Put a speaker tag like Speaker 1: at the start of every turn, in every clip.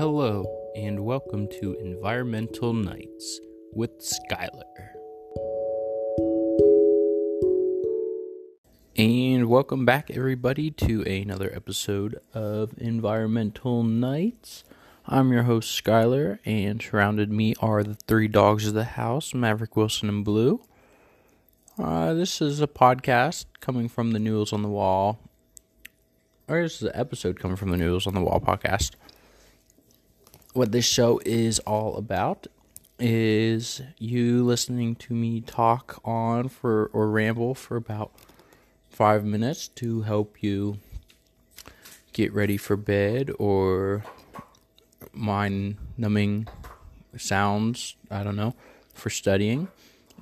Speaker 1: Hello, and welcome to Environmental Nights with Skylar. And welcome back, everybody, to another episode of Environmental Nights. I'm your host, Skylar, and surrounded me are the three dogs of the house Maverick, Wilson, and Blue. Uh, this is a podcast coming from the Noodles on the Wall, or this is an episode coming from the Noodles on the Wall podcast what this show is all about is you listening to me talk on for or ramble for about five minutes to help you get ready for bed or mind numbing sounds, I don't know, for studying.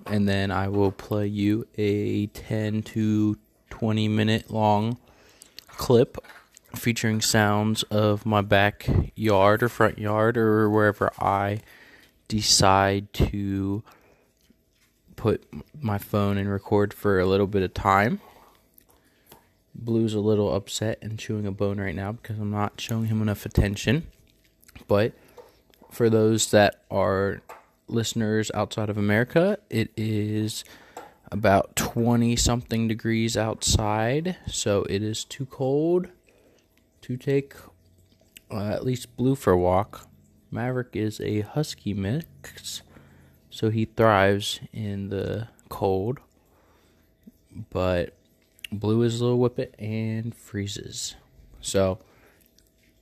Speaker 1: And then I will play you a 10 to 20 minute long clip featuring sounds of my backyard or front yard or wherever I decide to put my phone and record for a little bit of time. Blue's a little upset and chewing a bone right now because I'm not showing him enough attention. But for those that are listeners outside of America, it is about 20 something degrees outside, so it is too cold to take uh, at least Blue for a walk. Maverick is a husky mix, so he thrives in the cold. But Blue is a little whippet and freezes, so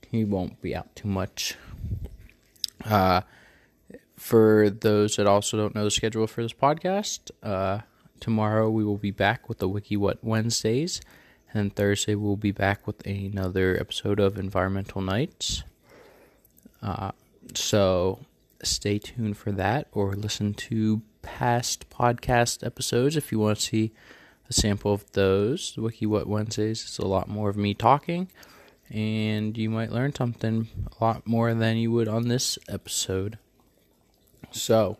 Speaker 1: he won't be out too much. Uh, for those that also don't know the schedule for this podcast, uh, tomorrow we will be back with the Wiki What Wednesdays. And Thursday we'll be back with another episode of Environmental Nights. Uh, so stay tuned for that or listen to past podcast episodes if you want to see a sample of those. Wiki What Wednesdays is a lot more of me talking, and you might learn something a lot more than you would on this episode. So,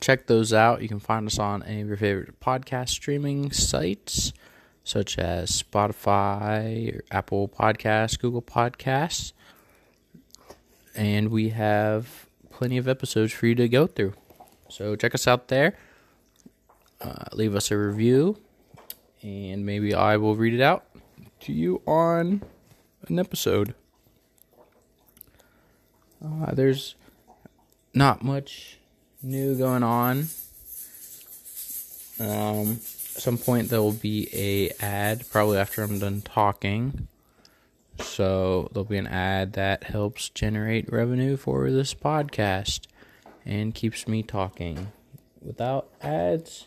Speaker 1: check those out. You can find us on any of your favorite podcast streaming sites such as Spotify, Apple Podcasts, Google Podcasts. And we have plenty of episodes for you to go through. So check us out there. Uh, leave us a review, and maybe I will read it out to you on an episode. Uh, there's not much new going on. Um, some point there will be a ad probably after I'm done talking. So there'll be an ad that helps generate revenue for this podcast and keeps me talking. Without ads,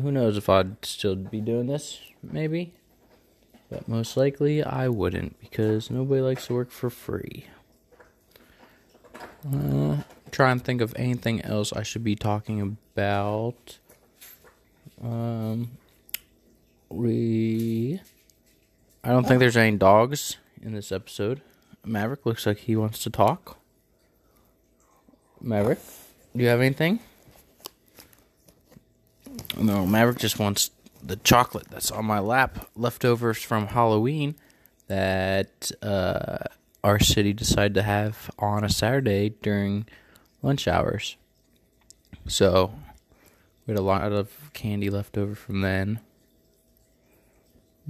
Speaker 1: who knows if I'd still be doing this, maybe. But most likely I wouldn't because nobody likes to work for free. Uh, try and think of anything else I should be talking about. Um, we. I don't think there's any dogs in this episode. Maverick looks like he wants to talk. Maverick, do you have anything? No, Maverick just wants the chocolate that's on my lap, leftovers from Halloween that uh, our city decided to have on a Saturday during lunch hours. So we had a lot of candy left over from then.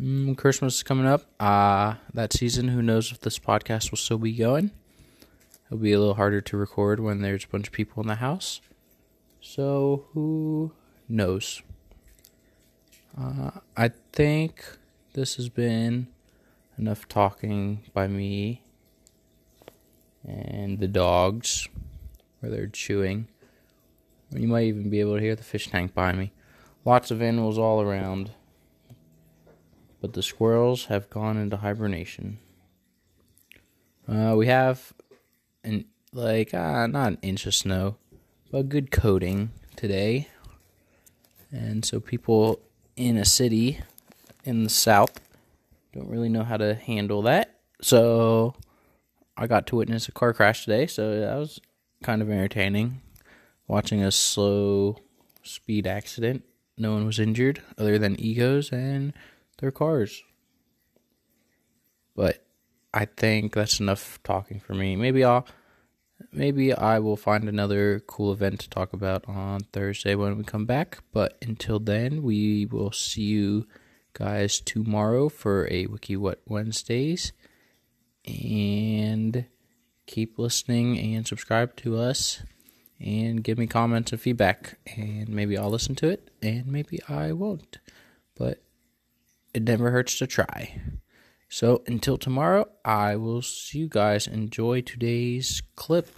Speaker 1: Mm, Christmas is coming up. Uh, that season, who knows if this podcast will still be going? It'll be a little harder to record when there's a bunch of people in the house. So, who knows? Uh, I think this has been enough talking by me and the dogs where they're chewing. You might even be able to hear the fish tank by me. Lots of animals all around. But the squirrels have gone into hibernation. Uh, we have an like uh, not an inch of snow, but a good coating today. And so people in a city in the south don't really know how to handle that. So I got to witness a car crash today, so that was kind of entertaining watching a slow speed accident. No one was injured other than egos and their cars. But I think that's enough talking for me. Maybe I'll maybe I will find another cool event to talk about on Thursday when we come back. But until then, we will see you guys tomorrow for a Wiki What Wednesdays. And keep listening and subscribe to us and give me comments and feedback. And maybe I'll listen to it and maybe I won't. But it never hurts to try. So until tomorrow, I will see you guys. Enjoy today's clip.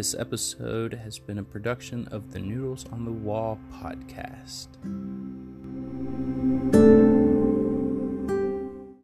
Speaker 1: This episode has been a production of the Noodles on the Wall podcast.